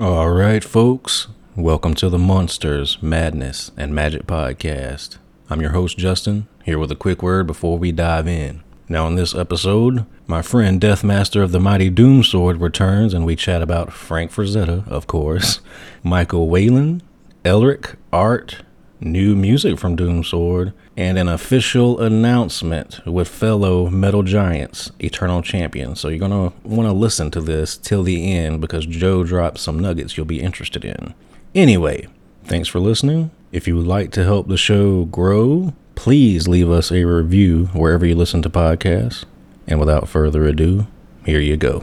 All right, folks. Welcome to the Monsters, Madness, and Magic podcast. I'm your host, Justin, here with a quick word before we dive in. Now, in this episode, my friend Deathmaster of the Mighty Doomsword returns and we chat about Frank Frazetta, of course, Michael Whelan, Elric, Art, new music from Doom Sword, and an official announcement with fellow Metal Giants, Eternal Champion. So you're going to want to listen to this till the end because Joe dropped some nuggets you'll be interested in. Anyway, thanks for listening. If you would like to help the show grow, please leave us a review wherever you listen to podcasts. And without further ado, here you go.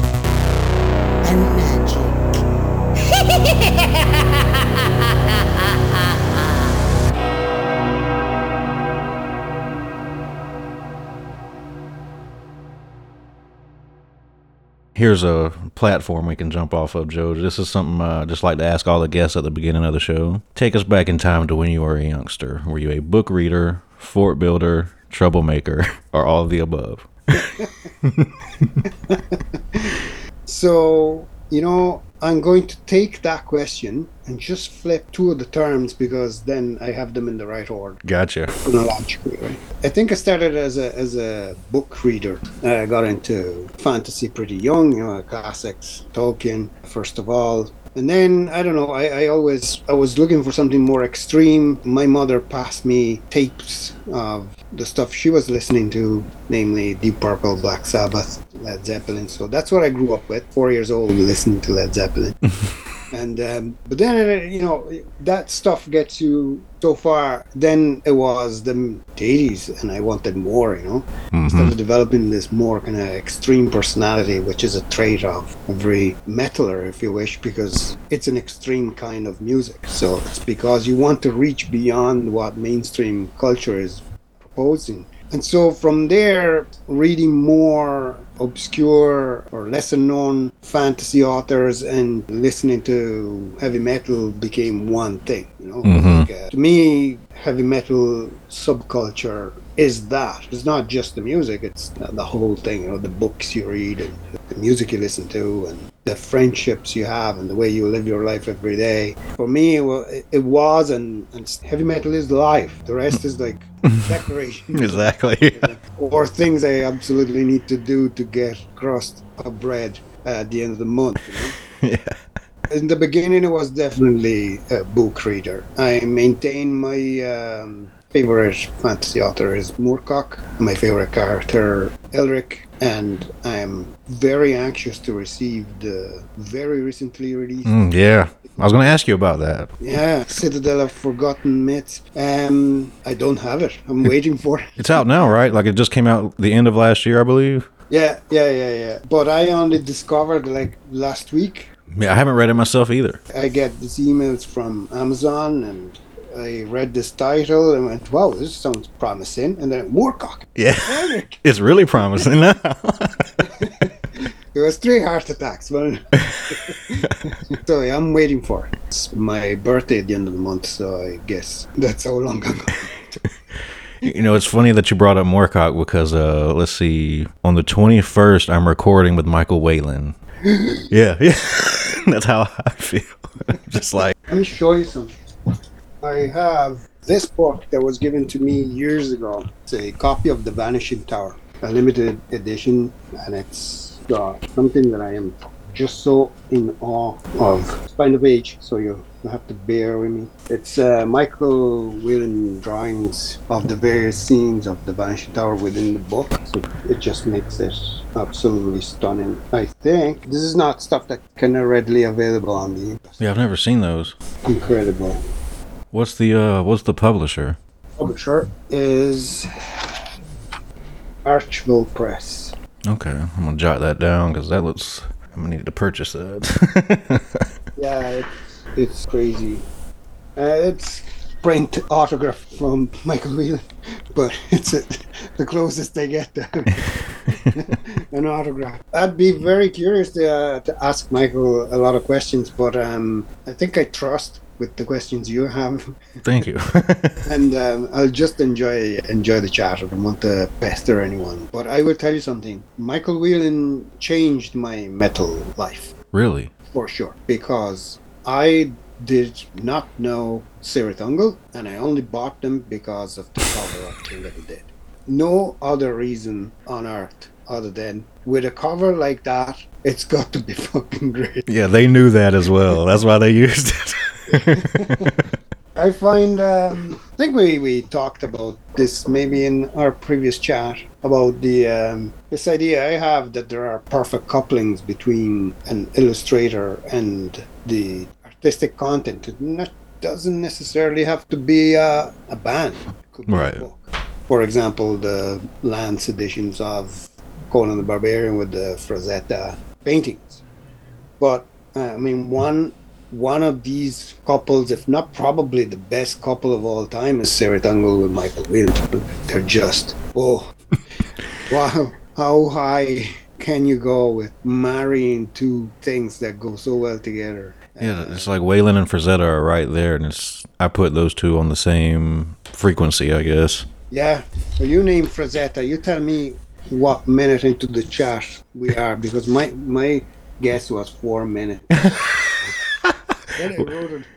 Here's a platform we can jump off of, Joe. This is something I just like to ask all the guests at the beginning of the show. Take us back in time to when you were a youngster. Were you a book reader, fort builder, troublemaker, or all of the above? so, you know, I'm going to take that question and just flip two of the terms because then I have them in the right order. Gotcha. Chronologically, right? I think I started as a as a book reader. I got into fantasy pretty young, you know, classics, Tolkien, first of all. And then I don't know. I, I always I was looking for something more extreme. My mother passed me tapes of the stuff she was listening to, namely Deep Purple, Black Sabbath, Led Zeppelin. So that's what I grew up with. Four years old, listening to Led Zeppelin. and um, but then uh, you know that stuff gets you so far. Then it was the 80s, and I wanted more. You know, Mhm. started developing this more kind of extreme personality, which is a trait of every metaler, if you wish, because it's an extreme kind of music. So it's because you want to reach beyond what mainstream culture is proposing. And so from there, reading more obscure or lesser known fantasy authors and listening to heavy metal became one thing. You know, Mhm. Like, uh, to me, heavy metal subculture is that. It's not just the music; it's the whole thing. You know, the books you read and the music you listen to and the friendships you have and the way you live your life every day. For me, it it was and, and heavy metal is life. The rest is like decoration Exactly. or things I absolutely need to do to get crust of bread at the end of the month. You know? yeah. In the beginning, it was definitely a book reader. I maintain my um, favorite fantasy author is Moorcock, my favorite character Elric, and I'm very anxious to receive the very recently released Mm, yeah. I was going to ask you about that. yeah Citadel of Forgotten Myths. Um, I don't have it. I'm waiting for it. It's out now, right? Like it just came out the end of last year, I believe. Yeah, yeah, yeah, yeah. But I only discovered like last week. Yeah, I haven't read it myself either. I get these emails from Amazon and I read this title and went, wow, this sounds promising. And then Moorcock. Yeah. It's really promising now. It was three heart attacks. Well, so yeah, I'm waiting for it. It's my birthday at the end of the month, so I guess that's how long ago. You know, it's funny that you brought up Moorcock because, uh, let's see, on the 21st, I'm recording with Michael Whelan. yeah, yeah. That's how I feel. Just like, Let me show you something. I have this book that was given to me years ago. It's a copy of The Vanishing Tower, a limited edition, and it's got something that I am just so in awe of. It's Spine of Age, so you you have to bear with me. It's uh, Michael Whelan drawings of the various scenes of the Vanishing Tower within the book, so it just makes it absolutely stunning. I think this is not stuff that can readily available on the Yeah, I've never seen those. incredible. What's the uh what's the publisher? Publisher is Archival Press. Okay, I'm gonna jot that down because that looks. I'm gonna need to purchase that. Yeah, it's, it's crazy. Uh, it's print autograph from Michael Whelan, but it's a, the closest they get to an autograph. I'd be very curious to, uh, to ask Michael a lot of questions, but um, I think I trust with the questions you have, Thank you. and um, I'll just enjoy enjoy the chat. I don't want to pester anyone, but I will tell you something. Michael Whelan changed my metal life really? for sure because I did not know Cirith Ungol and I only bought them because of the cover of King the Dead. No other reason on earth other than with a cover like that, it's got to be fucking great. Yeah, they knew that as well. That's why they used it. I find, um, I think we, we talked about this maybe in our previous chat about the um, this idea I have that there are perfect couplings between an illustrator and the artistic content. It not, doesn't necessarily have to be uh, a band. It could be a Right. book. For example, the Lance editions of Conan the Barbarian with the Frazetta paintings. But uh, I mean, one one of these couples, if not probably the best couple of all time, is Cirith Ungol with Michael Williams. They're just oh, wow! How high can you go with marrying two things that go so well together? yeah, it's like Whelan and Frazetta are right there, and it's I put those two on the same frequency, I guess. Yeah. So you name Frazetta. You tell me what minute into the chat we are because my my guess was four minutes. Then I wrote it.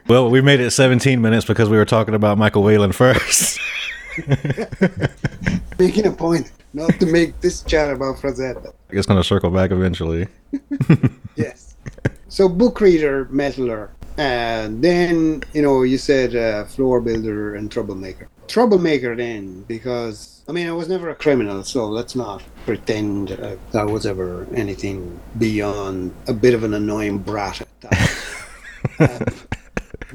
Well, we made it 17 minutes because we were talking about Michael Whelan first. making a point not to make this chat about Frazetta. it's gonna circle back eventually. Yes. So book reader, metaler, and then you know you said uh, floor builder and troublemaker. Troublemaker then because I mean I was never a criminal, so let's not pretend uh, I was ever anything beyond a bit of an annoying brat. Uh,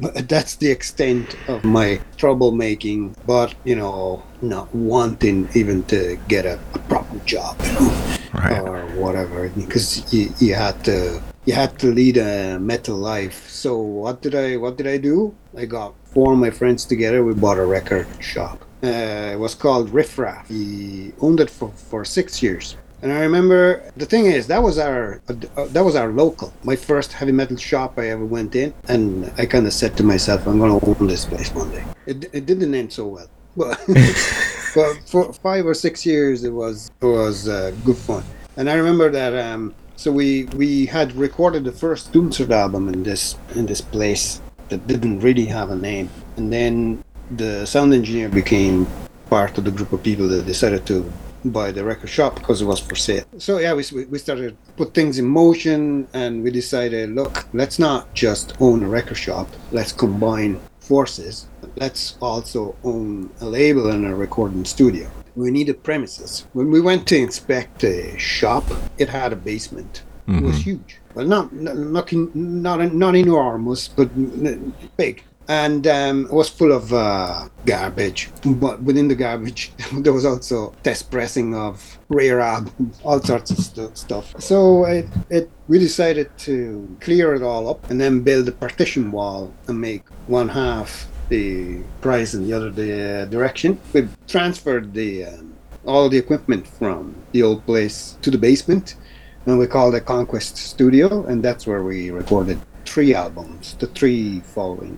that's the extent of my troublemaking. But you know, not wanting even to get a, a proper job. You know Right. or whatever because you, you had to you had to lead a metal life so what did i what did i do i got four of my friends together we bought a record shop uh, it was called riff raff he owned it for, for six years and i remember the thing is that was our uh, that was our local my first heavy metal shop i ever went in. And i kind of said to myself i'm going to open this place one day. It, it didn't end so well but but for five or six years it was it was uh, good fun. And i remember that um so we we had recorded the first doomsword album in this in this place that didn't really have a name. And then the sound engineer became part of the group of people that decided to buy the record shop because it was for sale. So yeah we, we started to put things in motion and we decided look let's not just own a record shop. Let's combine forces. Let's also own a label and a recording studio. We needed premises. When we went to inspect the shop it had a basement. It was mm-hmm. huge. Well not not not, not enormous but big and um, it was full of uh, garbage. But within the garbage, there was also test pressing of rare albums, all sorts of stu- stuff. So it, it we decided to clear it all up and then build a partition wall and make one half the price and the other the uh, direction. We transferred the um, all the equipment from the old place to the basement, and we called it Conquest Studio, and that's where we recorded three albums, the three following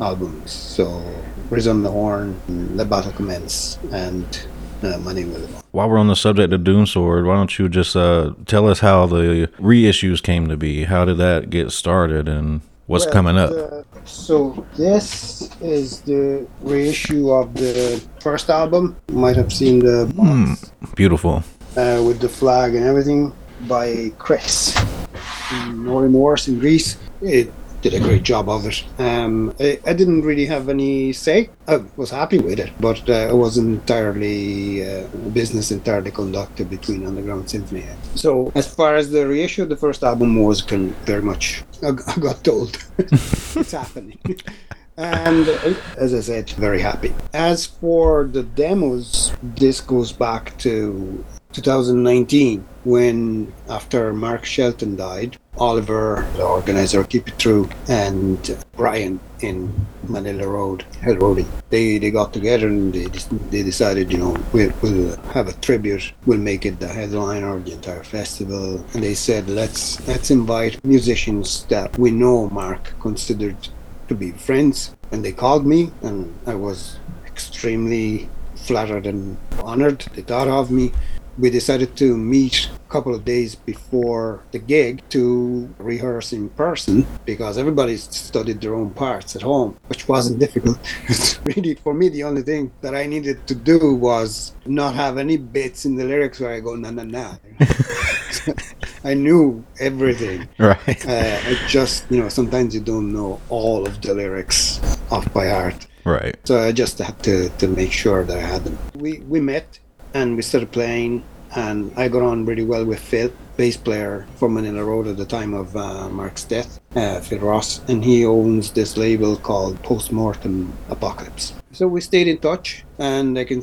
albums. So, Resound the Horn, The Battle Commence, and uh, My Name Will While we're on the subject of Doomsword, why don't you just uh, tell us how the reissues came to be? How did that get started, and what's Well, coming up? uh, so this is the reissue of the first album. You might have seen the box Beautiful. uh, with the flag and everything. by Chris No Remorse in Greece. It did a great job of it. Um, I, I, didn't really have any say. I was happy with it, but uh, it wasn't entirely uh, business entirely conducted between Underground Symphony. So as far as the reissue, of the first album was very much. I, I got told it's happening. and as I said, very happy. As for the demos, this goes back to 2019 when, after Mark Shelton died, Oliver, the organizer, Keep It True, and Brian in Manilla Road, Hellroadie, they, they got together and they, they decided, you know, we'll, we'll have a tribute. We'll make it the headliner of the entire festival. And they said, let's let's invite musicians that we know Mark considered to be friends. And they called me, and I was extremely flattered and honored. They thought of me we decided to meet a couple of days before the gig to rehearse in person because everybody studied their own parts at home, which wasn't difficult. really, for me, the only thing that I needed to do was not have any bits in the lyrics where I go na na na. I knew everything. Right. Uh, I just, you know, sometimes you don't know all of the lyrics off by heart. Right. So I just had to, to make sure that I had them. We we met and we started playing and I got on really well with Phil, bass player for Manilla Road at the time of uh, Mark's death, uh, Phil Ross, and he owns this label called Postmortem Apocalypse. So we stayed in touch, and I can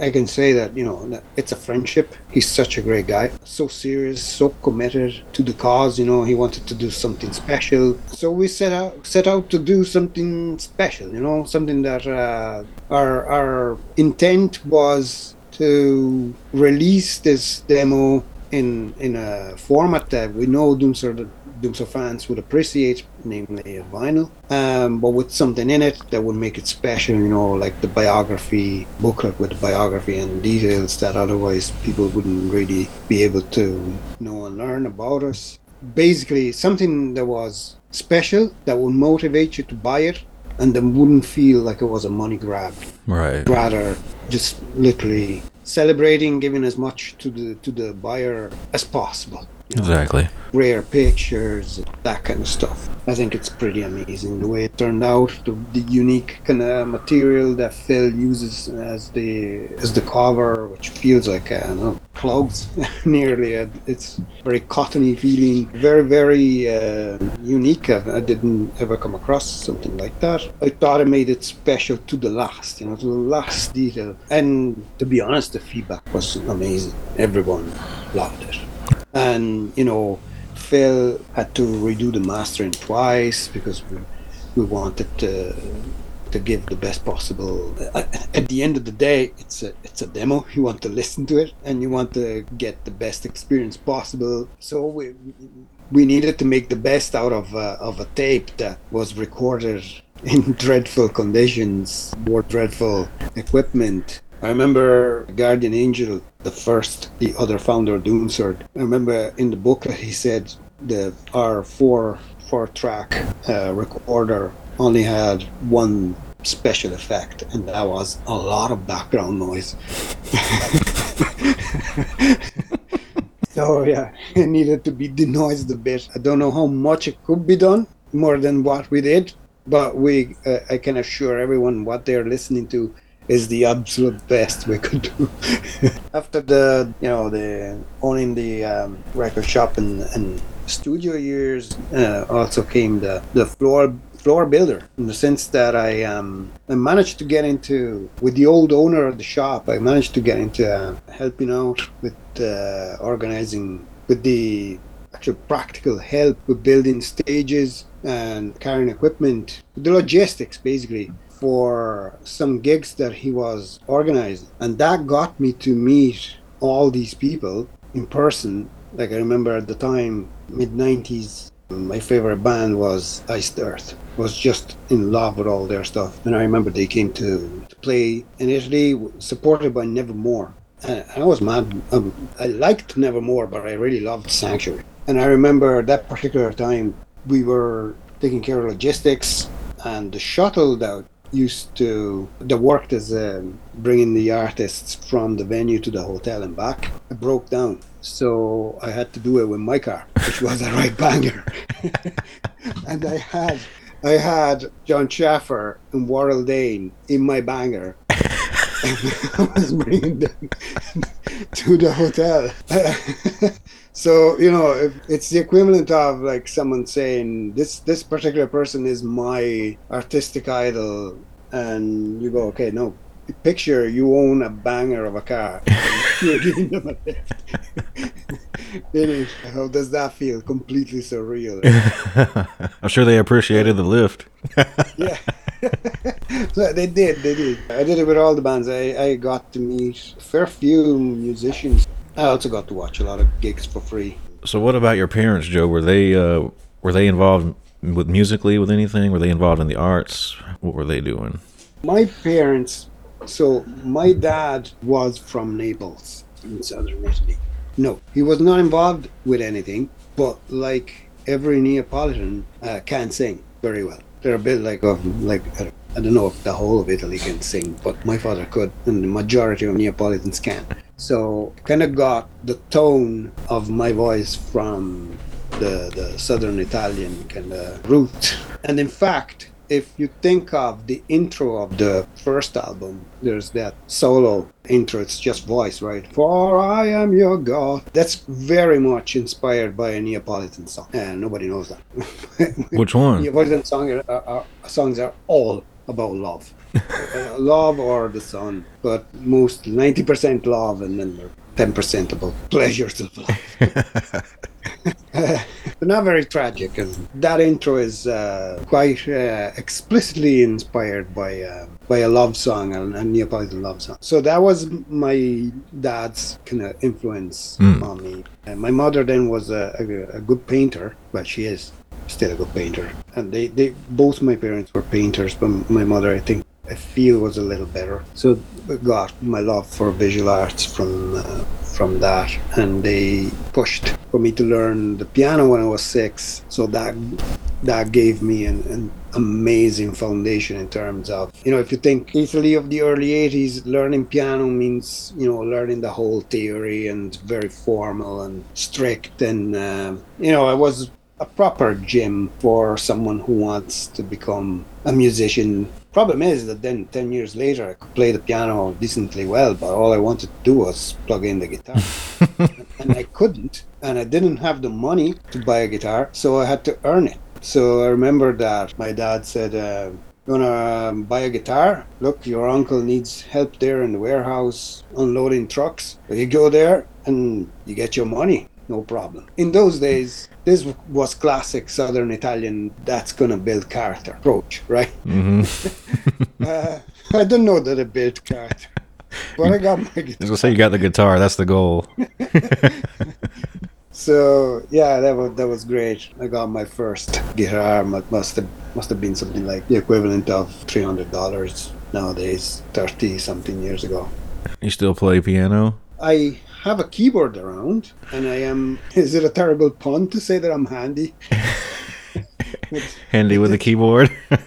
I can say that you know it's a friendship. He's such a great guy, so serious, so committed to the cause. You know, he wanted to do something special, so we set out set out to do something special. You know, something that uh, our our intent was to release this demo in in a format that we know Doomsor Doomsor fans would appreciate, namely a vinyl, um, but with something in it that would make it special. You know, like the biography booklet with the biography and details that otherwise people wouldn't really be able to know and learn about us. Basically, something that was special that would motivate you to buy it and then wouldn't feel like it was a money grab. Right. Rather, just literally celebrating, giving as much to the to the buyer as possible. You know, exactly. Rare pictures, that kind of stuff. I think it's pretty amazing the way it turned out. The, the unique kind of material that Phil uses as the as the cover, which feels like uh, know, clogs nearly. It's very cottony feeling. Very very uh, unique. I, I, didn't ever come across something like that. I thought I made it special to the last, you know, to the last detail. And to be honest, the feedback was amazing. Everyone loved it and you know Phil had to redo the mastering twice because we, we wanted to to give the best possible. At the end of the day, it's a it's a demo. You want to listen to it and you want to get the best experience possible. So we we needed to make the best out of uh, of a tape that was recorded in dreadful conditions, more dreadful equipment, I remember Guardian Angel, the first, the other founder, Doomsword. I remember in the book he said the our four four track uh, recorder only had one special effect, and that was a lot of background noise. so yeah, it needed to be denoised a bit. I don't know how much it could be done more than what we did, but we uh, I can assure everyone what they're listening to is the absolute best we could do. After the, you know, the owning the um, record shop and, and studio years, uh, also came the, the floor floor builder in the sense that I um, I managed to get into with the old owner of the shop. I managed to get into uh, helping out with uh, organizing with the actual practical help with building stages and carrying equipment, the logistics basically for some gigs that he was organizing. And that got me to meet all these people in person. Like I remember at the time, mid 90s, my favorite band was Iced Earth. Was just in love with all their stuff. And I remember they came to, to play in Italy, supported by Nevermore. And I was mad. Um, I liked Nevermore, but I really loved Sanctuary. And I remember that particular time we were taking care of logistics and the shuttle that used to the worked as um, bringing the artists from the venue to the hotel and back. I broke down, so I had to do it with my car, which was a right banger. and I had I had Jon Schaffer and Warrel Dane in my banger. I was bringing them to the hotel. so you know, if it's the equivalent of like someone saying this this particular person is my artistic idol, and you go, okay, no. Picture you own a banger of a car. You're giving them a lift. Finish. How does that feel? Completely surreal. I'm sure they appreciated the lift. yeah. so they did, they did. I did it with all the bands. I, I got to meet a fair few musicians. I also got to watch a lot of gigs for free. So, what about your parents, Joe? Were they uh, were they involved with musically with anything? Were they involved in the arts? What were they doing? My parents. So my dad was from Naples in southern Italy. No, he was not involved with anything. But like every Neapolitan, uh, can sing very well. They're a bit like of like uh, I don't know if the whole of Italy can sing, but my father could, and the majority of Neapolitans can. So kind of got the tone of my voice from the the southern Italian kind of root. And in fact, if you think of the intro of the first album, there's that solo intro. It's just voice, right? For I am your God. That's very much inspired by a Neapolitan song, and nobody knows that. Which one? Neapolitan song are, are, are, songs are all about love, uh, love or the sun, but most 90% love, and then 10% about pleasures of life. but not very tragic. And that intro is uh, quite uh, explicitly inspired by uh, by a love song, a, a Neapolitan love song. So that was my dad's kind of influence Mm. on me. And my mother then was a, a, a good painter. Well, she is still a good painter. And they, they both my parents were painters, but my mother, I think, I feel was a little better. So I got my love for visual arts from uh, from that, and they pushed for me to learn the piano when I was six. So that that gave me an, an amazing foundation in terms of you know if you think Italy of the early 80s learning piano means you know learning the whole theory and very formal and strict and um, you know I was a proper gym for someone who wants to become a musician. Problem is that then 10 years later I could play the piano decently well, but all I wanted to do was plug in the guitar. and I couldn't, and I didn't have the money to buy a guitar, so I had to earn it. So I remember that my dad said, uh, you wanna um, buy a guitar? Look, your uncle needs help there in the warehouse unloading trucks. So you go there and you get your money, no problem. In those days, this was classic Southern Italian. That's gonna build character approach, right? hmm Uh, I don't know that it built character, but I got my I guitar. was gonna say you got the guitar. That's the goal. So yeah, that was that was great. I got my first guitar. Must have must have been something like the equivalent of three hundred dollars nowadays, thirty something years ago. You still play piano? I have a keyboard around, and I am. Is it a terrible pun to say that I'm handy? Handy with a keyboard.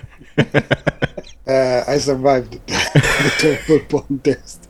Uh, I survived the terrible pun test.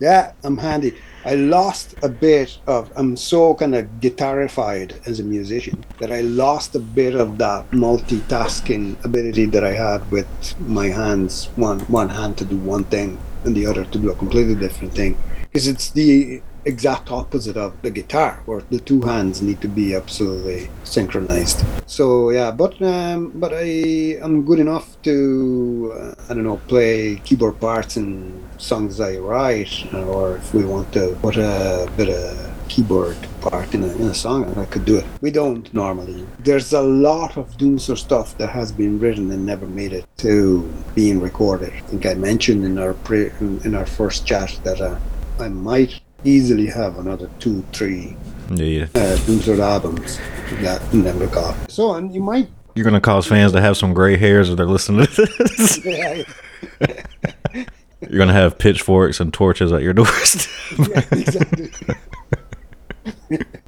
yeah, I'm handy. I lost a bit of. I'm so kind of guitarified as a musician that I lost a bit of that multitasking ability that I had with my hands. One one hand to do one thing and the other to do a completely different thing. Because it's the exact opposite of the guitar, where the two hands need to be absolutely synchronized. So yeah, but um, but I am good enough to uh, I don't know play keyboard parts in songs I write, or if we want to put a bit of keyboard part in a, in a song, I could do it. We don't normally. There's a lot of Doomsword stuff that has been written and never made it to being recorded. I think I mentioned in our pre, in, in our first chat that uh, I might easily have another two, three Yeah. uh, albums that never got. So, and you might. You're gonna cause fans to have some gray hairs if they're listening to this. Yeah, You're gonna have pitchforks and torches at your doorstep. yeah, exactly.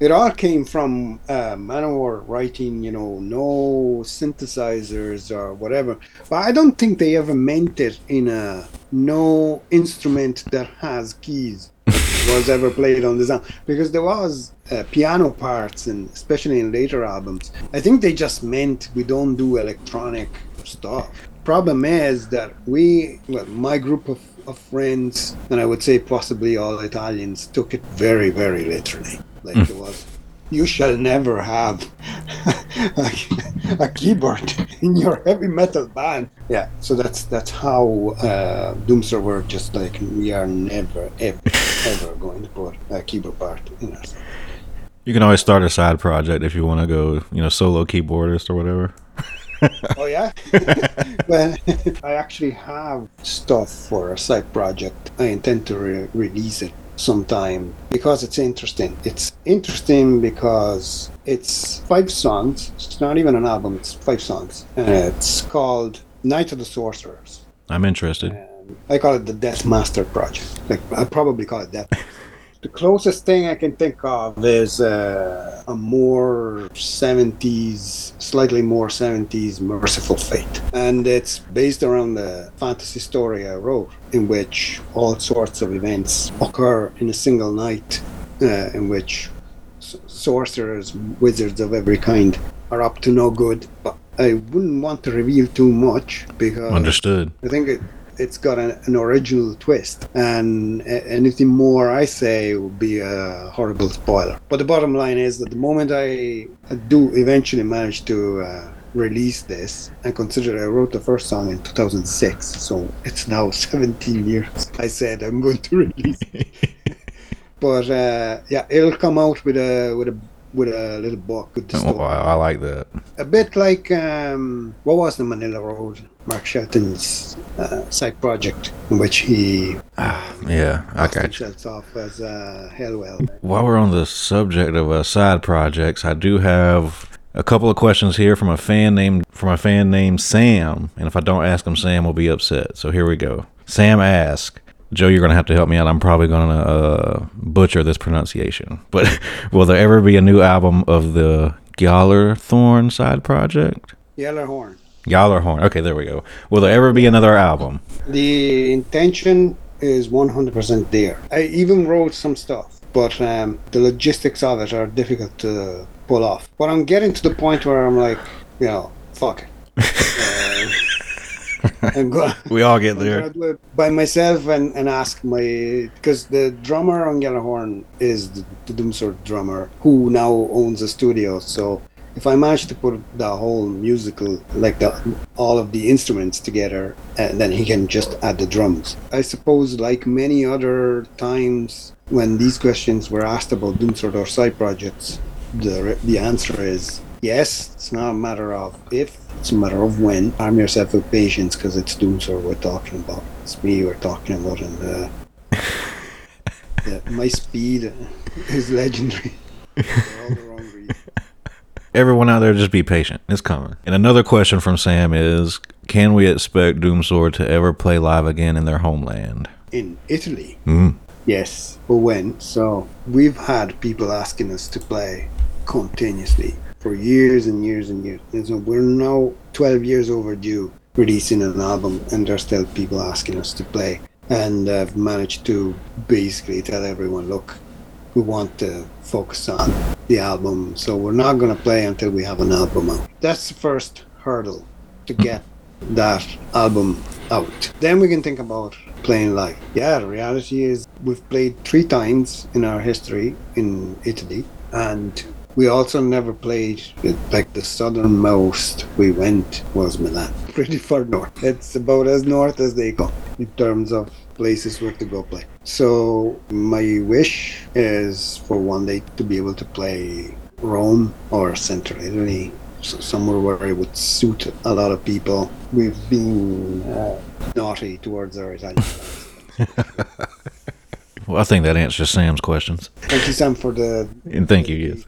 it all came from uh, Manowar writing, you know, no synthesizers or whatever. But I don't think they ever meant it in a no instrument that has keys was ever played on the sound because there was uh, piano parts and especially in later albums. I think they just meant we don't do electronic stuff. Problem is that we, well, my group of, of friends, and I would say possibly all Italians, took it very, very literally. Like it was, you shall never have a, a keyboard in your heavy metal band. Yeah, so that's that's how uh, Doomsword were just like we are never, ever, ever going to put a keyboard part in our song. You can always start a side project if you want to go, you know, solo keyboardist or whatever. Oh yeah. well, I actually have stuff for a side project. I intend to re- release it sometime because it's interesting. It's interesting because it's five songs. It's not even an album. It's five songs, and it's called Night of the Sorcerers. I'm interested. And I call it the Death Master Project. Like I probably call it that. The closest thing I can think of is uh, a more 70s, slightly more 70s Mercyful Fate. And it's based around the fantasy story I wrote, in which all sorts of events occur in a single night, uh, in which s- sorcerers, wizards of every kind are up to no good. But I wouldn't want to reveal too much because Understood. I think it, it's got an, an original twist, and anything more I say would be a horrible spoiler. But the bottom line is that the moment I, I do eventually manage to uh, release this, and consider I wrote the first song in 2006, so it's now 17 years. I said I'm going to release. it. but uh, yeah, it'll come out with a with a with a little book with the Oh, I, I like that. a bit like um, what was the Manilla Road, Mark Shelton's uh, side project, in which he Yeah, I got you. off as uh, Hellwell. While we're on the subject of uh, side projects, I do have a couple of questions here from a fan named from a fan named Sam, and if I don't ask him, Sam will be upset. So here we go. Sam asks, Joe, you're gonna have to help me out. I'm probably gonna uh, butcher this pronunciation, but will there ever be a new album of the Thorn side project? Yellerhorn. Horn. Okay, there we go. Will there ever be another album? The intention is 100% there. I even wrote some stuff, but um, the logistics of it are difficult to pull off. But I'm getting to the point where I'm like, you know, fuck it. Uh, I'm going. We all get there. gonna do it by myself and, and ask my because the drummer on Yellowhorn is the, the Doomsword drummer who now owns a studio. So if I manage to put the whole musical like the all of the instruments together, uh, then he can just add the drums. I suppose like many other times when these questions were asked about Doomsword or side projects, the the answer is yes. It's not a matter of if, it's a matter of when. Arm yourself with patience because it's Doomsword we're talking about. It's me we're talking about, and uh, yeah, my speed is legendary. For all the wrong reasons. Everyone out there, just be patient. It's coming. And another question from Sam is Can we expect Doomsword to ever play live again in their homeland? In Italy, Mm. yes, but when? So we've had people asking us to play continuously for years and years and years. And so we're now 12 years overdue releasing an album, and there's still people asking us to play. And I've managed to basically tell everyone, look, we want to focus on the album, so we're not going to play until we have an album out. That's the first hurdle to get that album out. Then we can think about playing live. Yeah, the reality is we've played three times in our history in Italy, and we also never played like the southernmost we went was Milan. Pretty far north. It's about as north as they go in terms of places where to go play. So my wish is for one day to be able to play Rome or Central Italy, so somewhere where it would suit a lot of people. We've been uh, naughty towards our Italian. Well, I think that answers Sam's questions. Thank you, Sam, for the. And thank you, yes,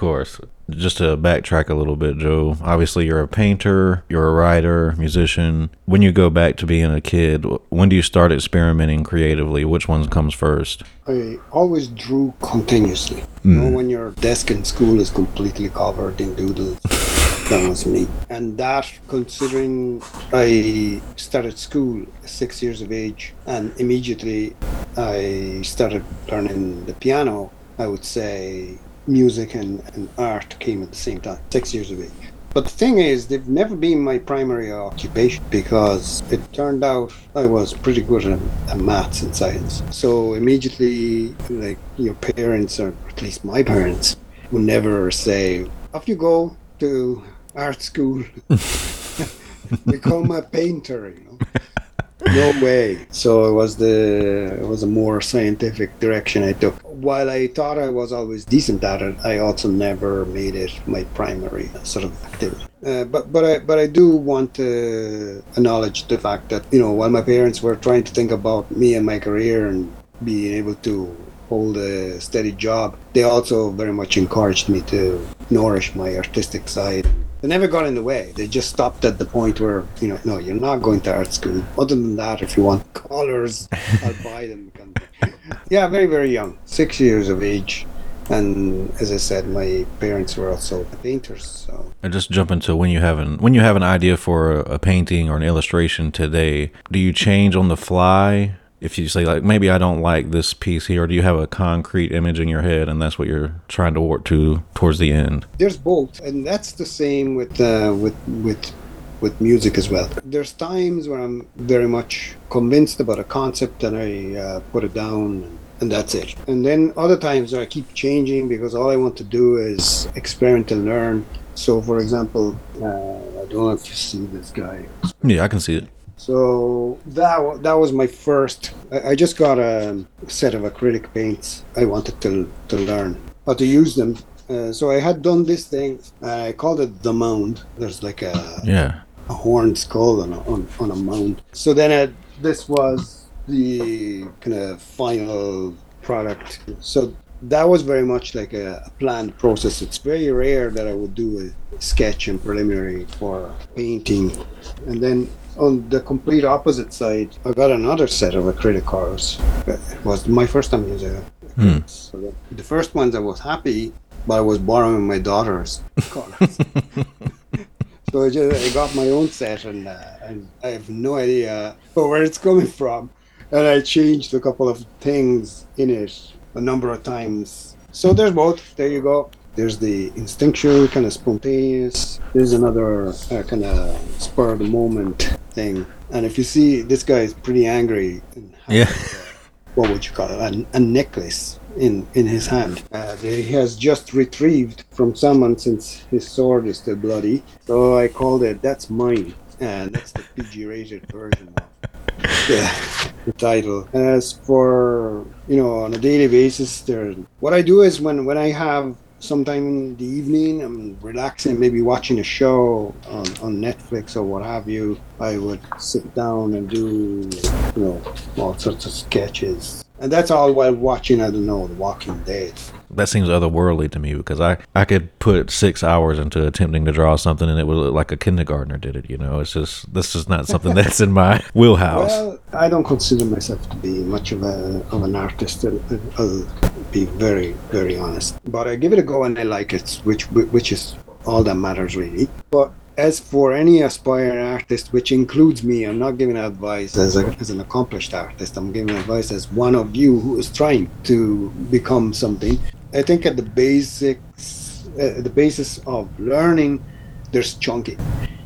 course. Just to backtrack a little bit, Joe, obviously you're a painter, you're a writer, musician. When you go back to being a kid, when do you start experimenting creatively? Which one comes first? I always drew continuously. You know, hmm. when your desk in school is completely covered in doodles. that was me. And that, considering I started school six years of age, and immediately I started learning the piano, I would say music and, and art came at the same time, six years of age. But the thing is, they've never been my primary occupation because it turned out I was pretty good at, at maths and science. So immediately, like your parents, or at least my parents, would never say, "Off you go to art school, become a painter." You know. No way. So it was the it was a more scientific direction I took. While I thought I was always decent at it, I also never made it my primary sort of activity. Uh, but but I but I do want to acknowledge the fact that you know while my parents were trying to think about me and my career and being able to hold a steady job, they also very much encouraged me to nourish my artistic side they never got in the way. They just stopped at the point where, you know, no, you're not going to art school. Other than that, if you want colors, I'll buy them. yeah, very, very young, six years of age. And as I said, my parents were also painters. So And just jump into when you have an when you have an idea for a, a painting or an illustration today, do you change on the fly? If you say like maybe I don't like this piece here, or do you have a concrete image in your head and that's what you're trying to work to towards the end? there's both, and that's the same with uh, with with with music as well. There's times where I'm very much convinced about a concept and I uh, put it down and that's it. And then other times I keep changing because all I want to do is experiment and learn. So, for example, uh, I don't know if you see this guy. Yeah, I can see it. So that that was my first. I, I just got a set of acrylic paints. I wanted to to learn how to use them. Uh, so I had done this thing. I called it the mound. There's like a, Yeah. a horned skull on a, on, on a mound. So then I, this was the kind of final product. So that was very much like a, a planned process. It's very rare that I would do a sketch and preliminary for painting. And then on the complete opposite side, I got another set of acrylic colors. It was my first time using it. So the, first ones I was happy, but I was borrowing my daughter's colors. So I, just, I got my own set, and, uh, and I have no idea where it's coming from. And I changed a couple of things in it a number of times. So there's both. There you go. There's the instinctual, kind of spontaneous. There's another uh, kind of spur of the moment thing. And if you see, this guy is pretty angry. Yeah. what would you call it? A, a necklace in in his hand uh, that he has just retrieved from someone since his sword is still bloody. So I called it "That's Mine," and that's the PG-rated version of the, the title. As for you know, on a daily basis, there. What I do is when when I have sometime in the evening, I'm relaxing, maybe watching a show on, on Netflix or what have you. I would sit down and do, you know, all sorts of sketches. And that's all while watching, I don't know, The Walking Dead. That seems otherworldly to me because I, I could put six hours into attempting to draw something and it would look like a kindergartner did it. You know, it's just this is not something that's in my wheelhouse. Well, I don't consider myself to be much of a of an artist. I'll, I'll be very very honest. But I give it a go and I like it, which which is all that matters really. But as for any aspiring artist, which includes me, I'm not giving advice as, a, as an accomplished artist. I'm giving advice as one of you who is trying to become something. I think at the basics, uh, the basis of learning, there's chunking.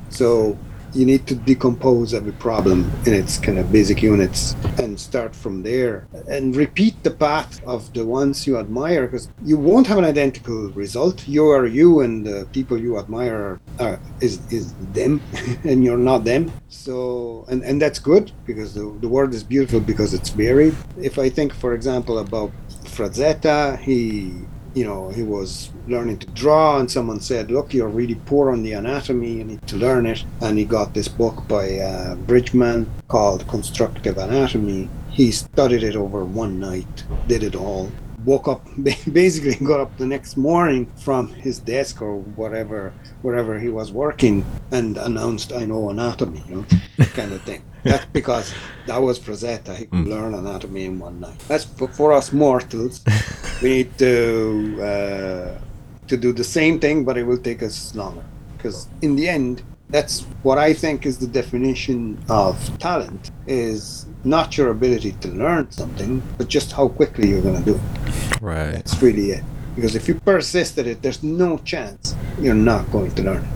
So you need to decompose every problem in its kind of basic units and start from there and repeat the path of the ones you admire because you won't have an identical result. You are you and the people you admire are, is, is them and you're not them. So and, and that's good because the, the world is beautiful because it's varied if i think for example about frazetta he you know, he was learning to draw, and someone said, "Look, you're really poor on the anatomy. You need to learn it." And he got this book by uh, Bridgman called Constructive Anatomy. He studied it over one night, did it all, woke up, basically got up the next morning from his desk or whatever, wherever he was working, and announced, "I know anatomy," you know, kind of thing. That's because that was Frazetta. He could mm. learn anatomy in one night. That's for, for us mortals. we need to uh, to do the same thing, but it will take us longer. Because in the end, that's what I think is the definition of talent: is not your ability to learn something, but just how quickly you're going to do it. Right. That's really it. Because if you persist at it, there's no chance you're not going to learn it.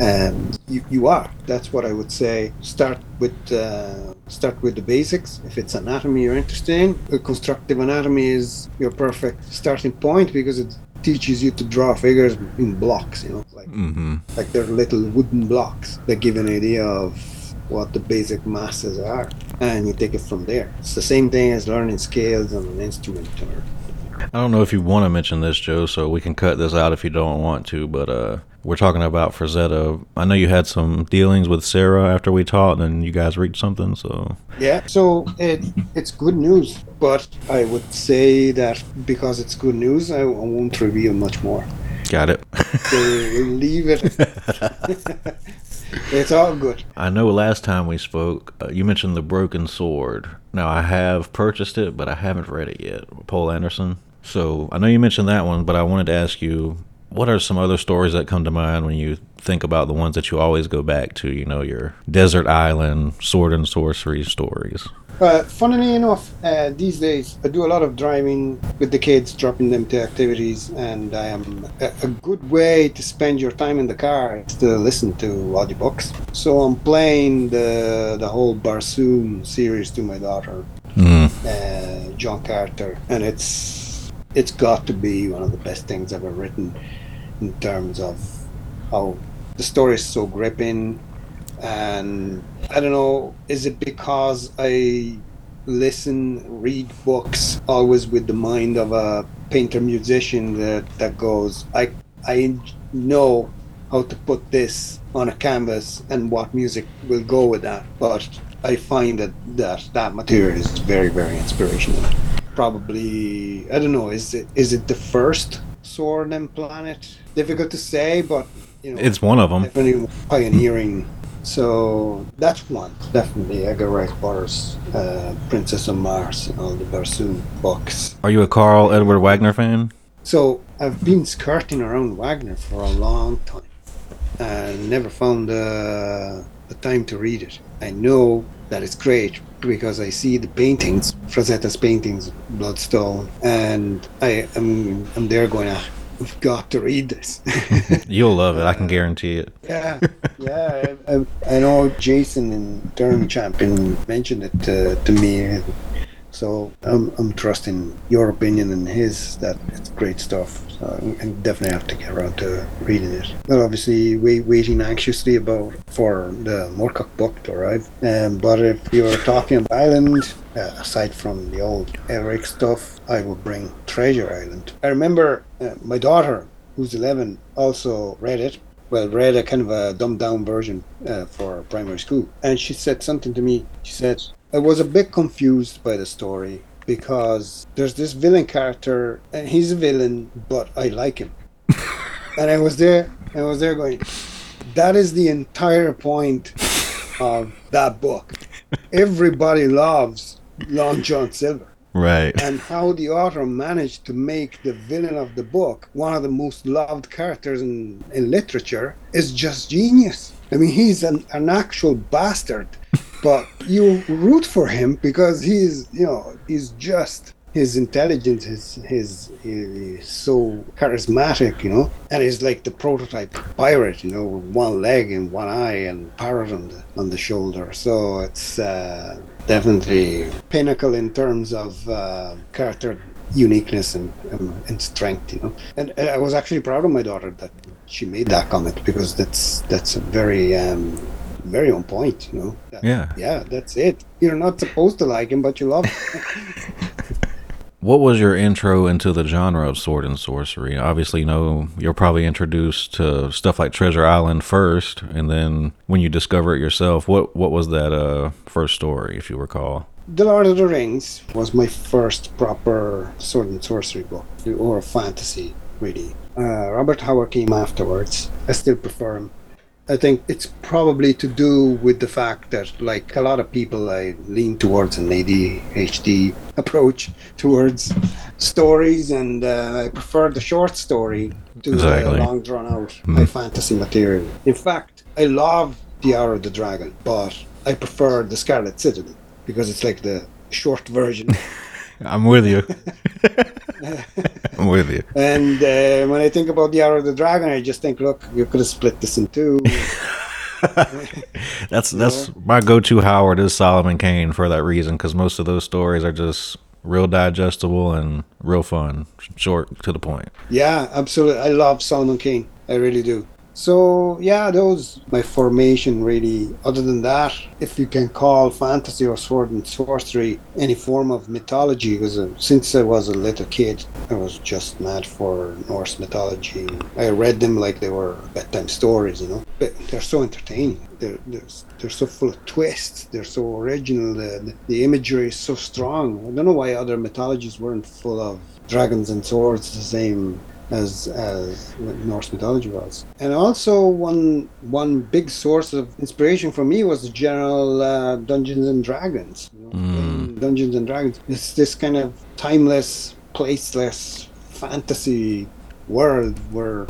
Um, you, you are. That's what I would say. Start with uh, start with the basics. If it's anatomy you're interested in, constructive anatomy is your perfect starting point because it teaches you to draw figures in blocks. You know, like mm-hmm. like they're little wooden blocks that give an idea of what the basic masses are, and you take it from there. It's the same thing as learning scales on an instrument or I don't know if you want to mention this, Joe, so we can cut this out if you don't want to, but uh, we're talking about Frazetta. I know you had some dealings with Sarah after we talked, and you guys reached something. So yeah, so it it's good news, but I would say that because it's good news, I, won't reveal much more. Got it. so leave it. it's all good. I know last time we spoke, uh, you mentioned the Broken Sword. Now I have purchased it, but I haven't read it yet. Poul Anderson. So I know you mentioned that one, but I wanted to ask you what are some other stories that come to mind when you think about the ones that you always go back to? You know, your desert island, sword and sorcery stories. Uh, funnily enough, uh, these days I do a lot of driving with the kids, dropping them to activities, and um, a, a, good way to spend your time in the car is to listen to audiobooks. So I'm playing the the whole Barsoom series to my daughter, mm. uh, John Carter, and it's it's got to be one of the best things ever written in terms of how the story is so gripping. And i don't know is it because i listen read books always with the mind of a painter musician that that goes i i know how to put this on a canvas and what music will go with that but i find that that, that material is very very inspirational probably i don't know is it is it the first sword and planet difficult to say, but you know, it's one of them. Definitely pioneering. So that's one, definitely. Edgar Rice Burroughs, uh, Princess of Mars, and all the Barsoom books. Are you a Karl Edward Wagner fan? So I've been skirting around Wagner for a long time, and never found uh, the time to read it. I know that it's great because I see the paintings, Frazetta's paintings, Bloodstone, and I am I'm there going, ah, we've got to read this. You'll love it. I can guarantee it. Yeah, yeah. I, I, I know Jason and Eternal Champion mentioned it to, to me. So I'm, I'm trusting your opinion and his that it's great stuff. So I definitely have to get around to reading it. Well, obviously, we waiting anxiously about for the Moorcock book to arrive. Um, but if you're talking about Island, uh, aside from the old Elric stuff, I will bring Treasure Island. I remember uh, my daughter, who's 11, also read it. Well, read a kind of a dumbed down version uh, for primary school. And she said something to me. She said, I was a bit confused by the story because there's this villain character and he's a villain, but I like him. and I was there, I was there going, that is the entire point of that book. Everybody loves Long John Silver. Right. And how the author managed to make the villain of the book one of the most loved characters in, in literature is just genius. I mean, he's an, an actual bastard, but you root for him because he's, you know, he's just his intelligence is his is so charismatic, you know, and he's like the prototype pirate, you know, with one leg and one eye and parrot on the on the shoulder. So it's uh, definitely pinnacle in terms of uh, character uniqueness and, um, and strength, you know. And, and, I was actually proud of my daughter that she made that comment because that's that's a very um, very on point, you know. That, yeah. Yeah, that's it. You're not supposed to like him, but you love him. What was your intro into the genre of sword and sorcery? Obviously, you know, you're probably introduced to stuff like Treasure Island first, and then when you discover it yourself, what what was that uh, first story, if you recall? The Lord of the Rings was my first proper sword and sorcery book, or fantasy, really. Uh, Robert Howard came afterwards. I still prefer him. I think it's probably to do with the fact that, like a lot of people, I lean towards an ADHD approach towards stories, and uh, I prefer the short story to Exactly. the long drawn out high fantasy material. In fact, I love The Hour of the Dragon, but I prefer The Scarlet Citadel because it's like the short version. I'm with you. I'm with you. and uh, when I think about The Hour of the Dragon, I just think, look, you could have split this in two. That's that's my go-to Howard is Solomon Kane for that reason because most of those stories are just real digestible and real fun, short to the point. Yeah, absolutely. I love Solomon Kane. I really do. So yeah, those my formation really. Other than that, if you can call fantasy or sword and sorcery any form of mythology, because since I was a little kid, I was just mad for Norse mythology. I read them like they were bedtime stories, you know. But they're so entertaining. They're they're, they're so full of twists. They're so original. The, the imagery is so strong. I don't know why other mythologies weren't full of dragons and swords the same as as Norse mythology was. And also one one big source of inspiration for me was the general uh, Dungeons and Dragons. You know, playing Dungeons and Dragons. It's this kind of timeless, placeless fantasy world where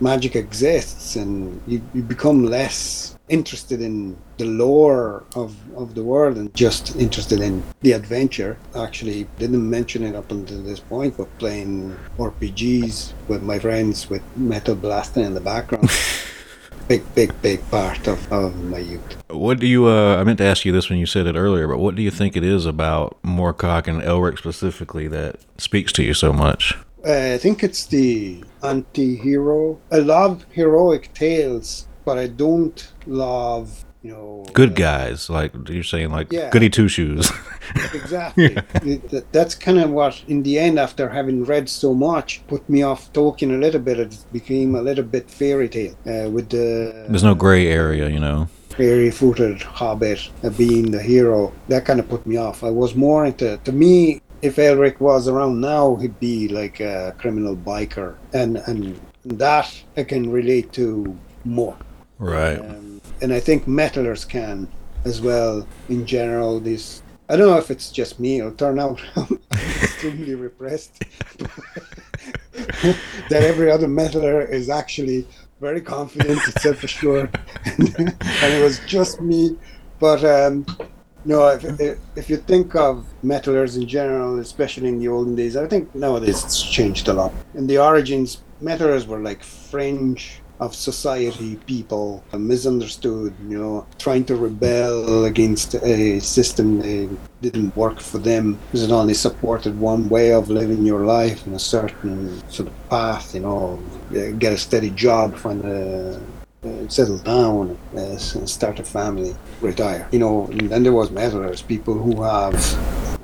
magic exists and you, you become less interested in the lore of, of the world and just interested in the adventure. Actually, didn't mention it up until this point, but playing RPGs with my friends with metal blasting in the background. big, big, big part of, of my youth. What do you? Uh, I meant to ask you this when you said it earlier, but what do you think it is about Moorcock and Elric specifically that speaks to you so much? Uh, I think it's the anti-hero. I love heroic tales, but I don't love, you know, Good uh, guys, like you're saying, like Yeah. goody two shoes. Exactly. That- that's kind of what, in the end, after having read so much, put me off Tolkien a little bit. It became a little bit fairy tale uh, with the There's no gray area, you know. fairy-footed hobbit uh, being the hero. That kind of put me off. I was more into, to me, if Elric was around now, he'd be like a criminal biker, and and that I can relate to more. Right. Um, and I think metalers can as well in general. This I don't know if it's just me. It'll turn out I'm extremely repressed. that every other metaler is actually very confident and self-assured, and it was just me. But um, no, if, if you think of metalers in general, especially in the olden days, I think nowadays it's changed a lot. In the origins, metalers were like fringe of society people, uh, misunderstood, you know, trying to rebel against a system that didn't work for them because it only supported one way of living your life in a certain sort of path, you know, get a steady job, find a uh, settle down, uh, start a family, retire. You know, and then there was metalers, people who have,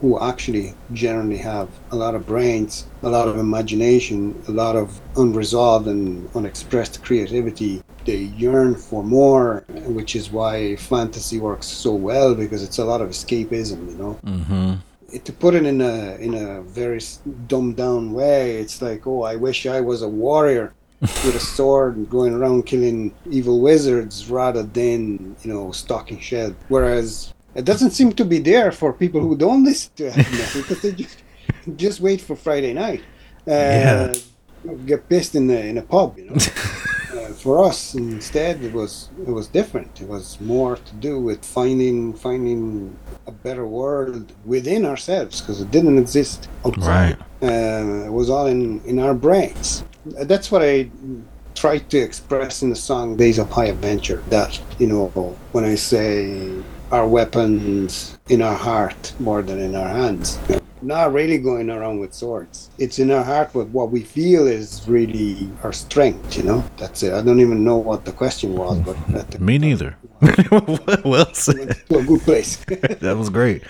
who actually generally have a lot of brains, a lot of imagination, a lot of unresolved and unexpressed creativity. They yearn for more, which is why fantasy works so well because it's a lot of escapism. You know Mm-hmm. to put it in a in a very dumbed down way, it's like, oh, I wish I was a warrior with a sword and going around killing evil wizards rather than you know stalking shed. Whereas it doesn't seem to be there for people who don't listen to metal because they just just wait for Friday night. Uh, Get pissed in a in a pub, you know. uh, for us, instead, it was it was different. It was more to do with finding finding a better world within ourselves because it didn't exist outside. Uh, it was all in in our brains. That's what I try to express in the song "Days of High Adventure." That you know, when I say our weapons in our heart more than in our hands. Not really going around with swords. It's in our heart with what we feel is really our strength, you know? That's it. I don't even know what the question was, but Me neither. well said. to a good place. That was great.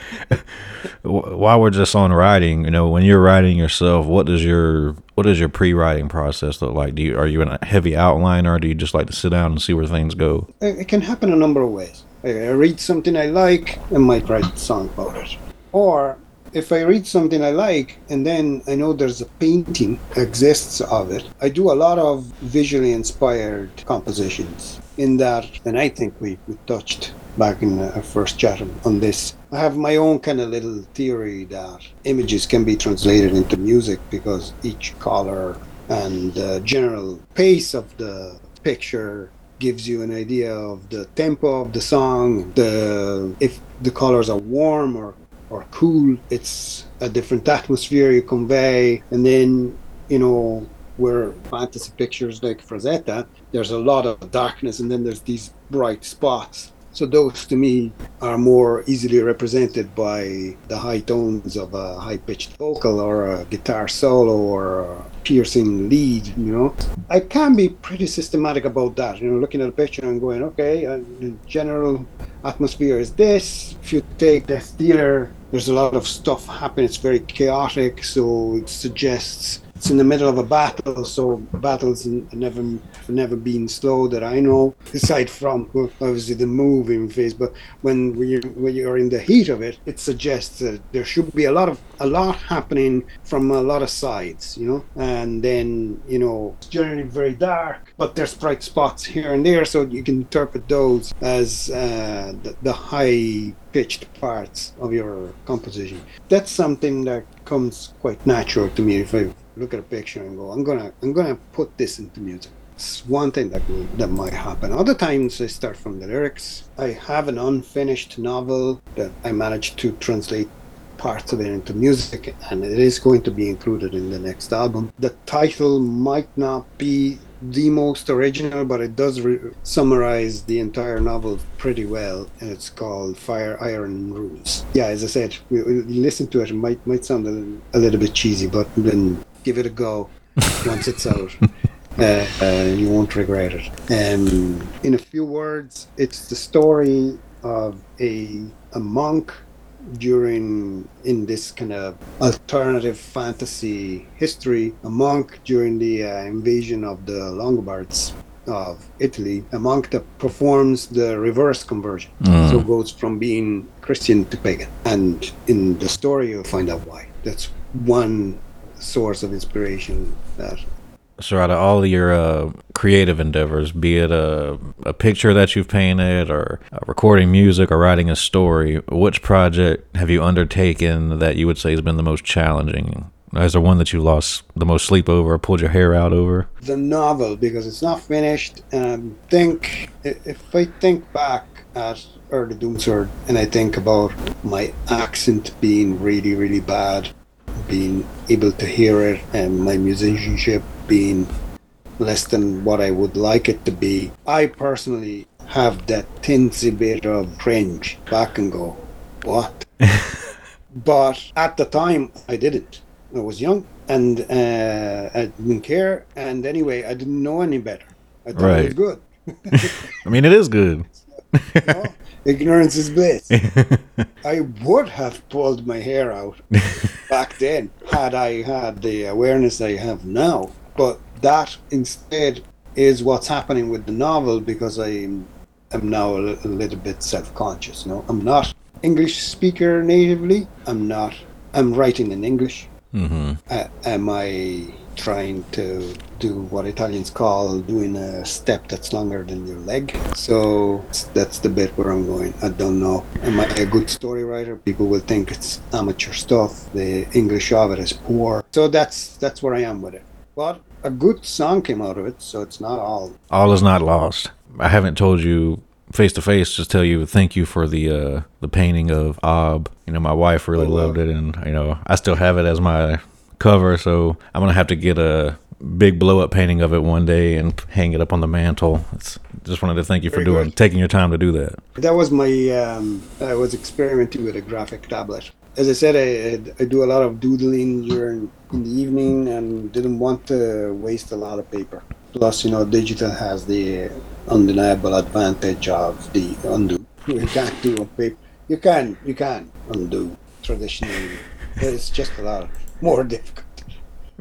While we're just on writing, you know, when you're writing yourself, what does your what does your pre-writing process look like? Do you are you in a heavy outline, or do you just like to sit down and see where things go? it can happen a number of ways. I I read something I like and might write a song about it. Or if I read something I like and then I know there's a painting exists of it, I do a lot of visually inspired compositions. In that, and I think we, we touched back in our first chat on this. I have my own kind of little theory that images can be translated into music because each color and uh, general pace of the picture gives you an idea of the tempo of the song the if the colors are warm or or cool it's a different atmosphere you convey and then you know where fantasy pictures like Frazetta there's a lot of darkness and then there's these bright spots so those to me are more easily represented by the high tones of a high-pitched vocal or a guitar solo or a piercing lead, you know. I can be pretty systematic about that, you know, looking at a picture and going, okay, uh, the general atmosphere is this. If you take the theater, there's a lot of stuff happening. It's very chaotic, so it suggests it's in the middle of a battle, so battles never never been slow that I know. Aside from obviously the moving phase, but when we when you're in the heat of it, it suggests that there should be a lot of a lot happening from a lot of sides, you know. And then you know it's generally very dark, but there's bright spots here and there, so you can interpret those as uh, the, the high pitched parts of your composition. That's something that comes quite natural to me if I look at a picture and go, I'm gonna I'm gonna put this into music. It's one thing that will, that might happen. Other times I start from the lyrics. I have an unfinished novel that I managed to translate parts of it into music, and it is going to be included in the next album. The title might not be the most original, but it does re- summarize the entire novel pretty well, and it's called Fire Iron Rules. Yeah, as I said, we, we listen to it. It might might sound a, a little bit cheesy, but then give it a go once it's out. Uh, uh, you won't regret it. Um, in a few words, it's the story of a a monk during in this kind of alternative fantasy history. A monk during the uh, invasion of the Longobards of Italy, a monk that performs the reverse conversion, mm. so goes from being Christian to pagan. And in the story, you'll find out why. That's one source of inspiration that. So out of all your uh, creative endeavors be it a, a picture that you've painted or recording music or writing a story which project have you undertaken that you would say has been the most challenging? Is there one that you lost the most sleep over or pulled your hair out over? The novel because it's not finished and I think if i think back at early doomsword and i think about my accent being really really bad being able to hear it and my musicianship being less than what I would like it to be. I personally have that tinsy bit of cringe back and go, what? but at the time, I didn't. I was young and uh, I didn't care. And anyway, I didn't know any better. I thought right. it was good. I mean, it is good. ignorance is bliss. I would have pulled my hair out back then had I had the awareness I have now. But that instead is what's happening with the novel because I am now a, little, a little bit self-conscious. You know, I'm not English speaker natively. I'm not. I'm writing in English. Mm-hmm. Uh, am I trying to do what Italians call doing a step that's longer than your leg. So that's the bit where I'm going. I don't know. Am I a good story writer? People will think it's amateur stuff. The English of it is poor. So that's that's where I am with it. But a good song came out of it, so it's not all. All is not lost. I haven't told you face to face just tell you thank you for the uh the painting of Ob. You know, my wife really oh, loved it and you know, I still have it as my cover, so I'm gonna have to get a big blow up painting of it one day and hang it up on the mantle. It's, just wanted to thank you Very for doing good. taking your time to do that. That was my um, I was experimenting with a graphic tablet. As I said, I, I do a lot of doodling during in the evening and didn't want to waste a lot of paper. Plus, you know, digital has the undeniable advantage of the undo. You can't do a paper. You can you can undo traditionally. It's just a lot more difficult.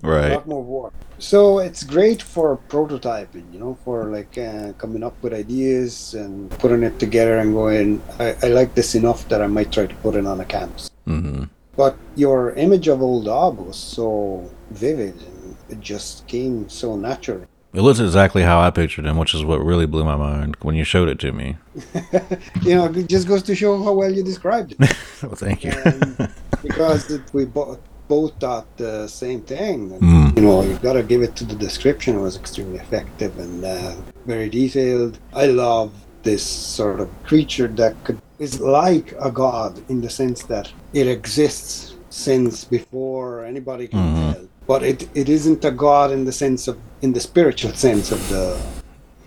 Right. A lot more work. So it's great for prototyping, you know, for like uh, coming up with ideas and putting it together and going, I, I like this enough that I might try to put it on a canvas. hmm But your image of old Ob was so vivid and it just came so naturally. It looks exactly how I pictured him, which is what really blew my mind when you showed it to me. You know, it just goes to show how well you described it. well, thank you. Um, because it, we bo- both thought the same thing. And, Mm. You know, you got to give it to the description. It was extremely effective and uh, very detailed. I love this sort of creature that could is like a god in the sense that it exists since before anybody can Mhm. tell. But it, it isn't a god in the sense of in the spiritual sense of the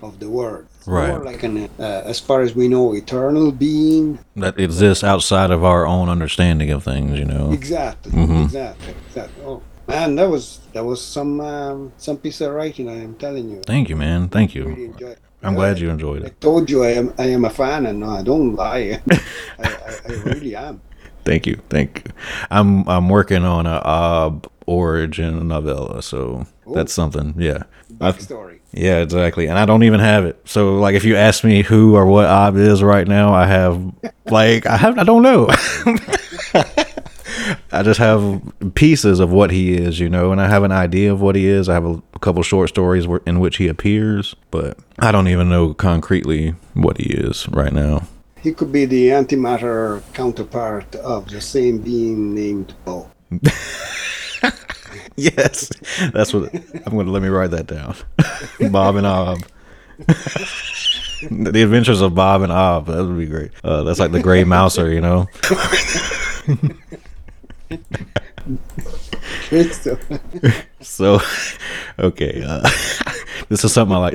of the world. Right. More like an uh, as far as we know, eternal being. that exists outside of our own understanding of things, you know. Exactly. Mm-hmm. Exactly. Exactly. Oh man, that was that was some um, some piece of writing. I am telling you. Thank you, man. Thank really you. it. I'm glad you enjoyed it. I told you I am I am a fan, and no, I don't lie. I, I, I really am. Thank you. Thank you. I'm I'm working on a Ob origin novella, so that's something. Yeah. I, Backstory. yeah, exactly. And I don't even have it. So like if you ask me who or what Ob is right now, I have like I have I don't know. I just have pieces of what he is, you know, and I have an idea of what he is. I have a, couple short stories where, in which he appears, but I don't even know concretely what he is right now. He could be the antimatter counterpart of the same being named Bo. Yes, that's what I'm going to let me write that down. Bob and Ob. the Adventures of Bob and Ob. That would be great. Uh, that's like the Gray Mouser, you know. So, okay, uh, this is something I like.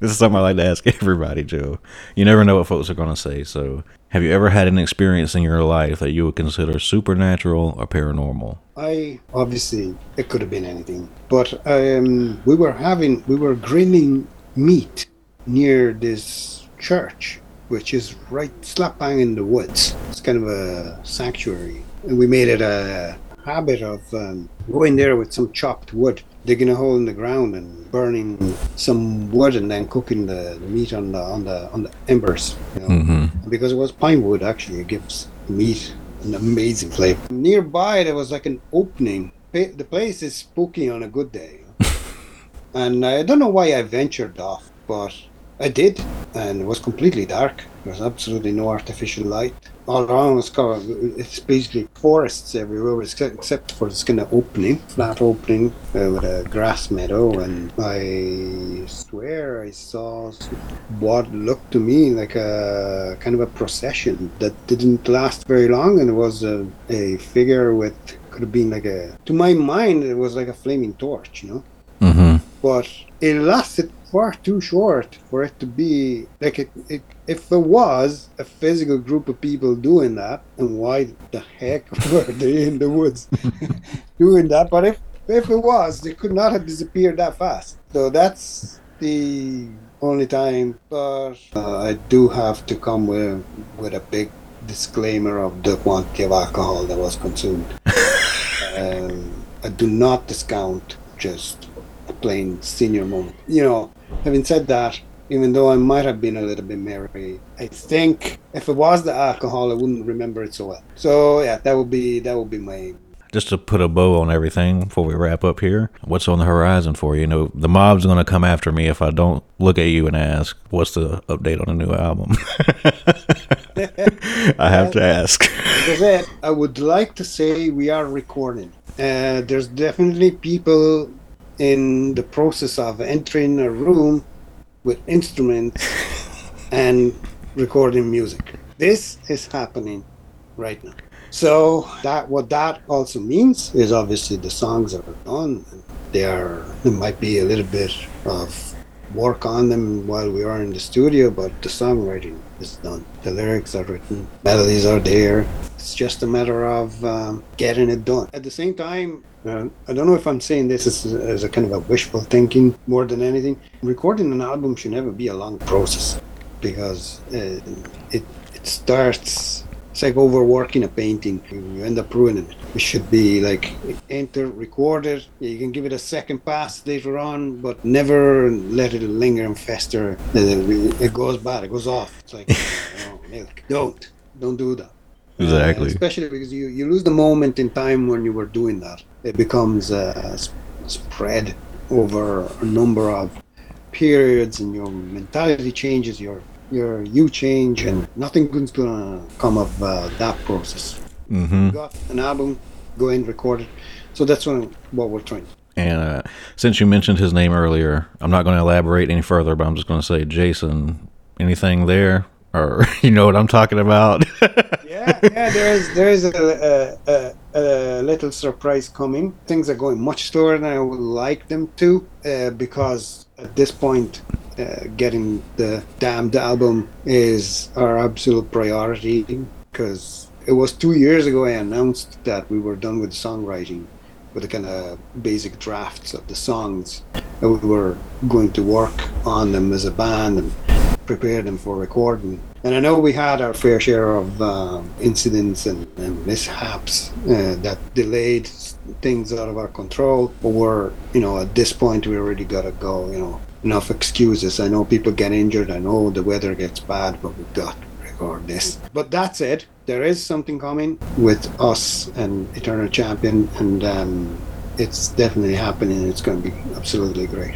This is something I like to ask everybody, Joe. You never know what folks are going to say. So, have you ever had an experience in your life that you would consider supernatural or paranormal? I obviously it could have been anything, but um, we were having we were grilling meat near this church, which is right slap bang in the woods. It's kind of a sanctuary, and we made it a habit of um, going there with some chopped wood, digging a hole in the ground and burning some wood, and then cooking the, the meat on the on the on the embers. You know? Mm-hmm. because it was pine wood actually it gives meat an amazing flavor nearby there was like an opening the place is spooky on a good day and i don't know why i ventured off but i did and it was completely dark. There was absolutely no artificial light. All around was covered it's basically forests everywhere except, for this kind of opening flat opening uh, with a grass meadow. And i swear i saw what looked to me like a kind of a procession that didn't last very long. And it was a, a figure with could have been like a to my mind it was like a flaming torch you know? Mm-hmm. but it lasted far too short for it to be like it, it if there was a physical group of people doing that and why the heck were they in the woods doing that? But if if it was they could not have disappeared that fast. So that's the only time but uh, i do have to come with with a big disclaimer of the quantity of alcohol that was consumed. Um, i do not discount just a plain senior moment. You know, having said that, even though I might have been a little bit merry, I think if it was the alcohol, I wouldn't remember it so well. So yeah, that would be that would be my Just to put a bow on everything before we wrap up here, what's on the horizon for you? You know, the mob's going to come after me if I don't look at you and ask, what's the update on the new album? I have to ask. I would like to say we are recording. Uh, there's definitely people in the process of entering a room with instruments and recording music. This is happening right now. So that what that also means is obviously the songs are done. They are there might be a little bit of work on them while we are in the studio, but the songwriting is done. The lyrics are written, melodies are there. It's just a matter of um, getting it done. At the same time, uh, I don't know if I'm saying this as, as a kind of a wishful thinking more than anything. Recording an album should never be a long process because uh, it it starts. It's like overworking a painting. You end up ruining it. It should be like enter, record it. You can give it a second pass later on, but never let it linger and fester. It goes bad. It goes off. It's like milk. Don't don't do that. Exactly. Uh, especially because you, you lose the moment in time when you were doing that. It becomes uh, sp- spread over a number of periods, and your mentality changes. Your your you change, and nothing good's gonna come of uh, that process. Mm-hmm. Got an album, go and record it. So that's what, what we're trying. And uh, since you mentioned his name earlier, I'm not going to elaborate any further, but I'm just going to say, Jason, anything there? Or you know what I'm talking about? yeah, yeah. There is there is a, a, a, a, little surprise coming. Things are going much slower than I would like them to, uh, because at this point, uh, getting the damned album is our absolute priority. Because it was two years ago I announced that we were done with songwriting, with the kind of basic drafts of the songs, and we were going to work on them as a band and prepare them for recording. And I know we had our fair share of um, incidents and, and mishaps uh, that delayed things out of our control. But we're, you know, at this point, we already got to go, you know, enough excuses. I know people get injured. I know the weather gets bad, but we've got to record this. But that's it. there is something coming with us and Eternal Champion, and um, it's definitely happening. It's going to be absolutely great.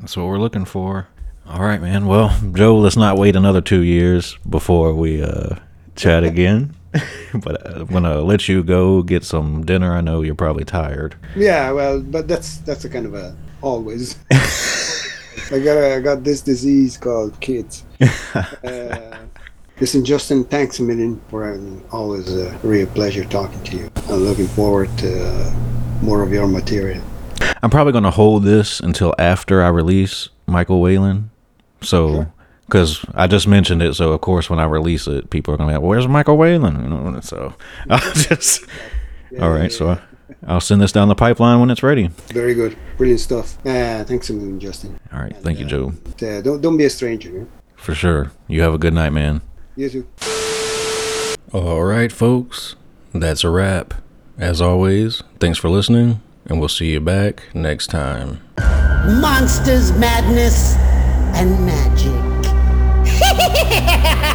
That's what we're looking for. All right, man. Well, Joe, let's not wait another two years before we uh, chat again. but I'm gonna let you go get some dinner. I know you're probably tired. Yeah, well, but that's that's a kind of a always. I got I got this disease called kids. Uh, listen, Justin, thanks a million for having always a real pleasure talking to you. I'm looking forward to uh, more of your material. I'm probably gonna hold this until after I release Michael Whelan. So, because I just mentioned it, so of course when I release it, people are gonna be like, "Where's Michael Whelan?" You know, so I'll just. Yeah, all right, yeah, so I'll send this down the pipeline when it's ready. Very good, brilliant stuff. Uh, thanks a million, Justin. All right, thank you, uh, Joe. Uh, don't don't be a stranger. Yeah? For sure. You have a good night, man. You too. All right, folks. That's a wrap. As always, thanks for listening, and we'll see you back next time. Monsters, madness, and magic.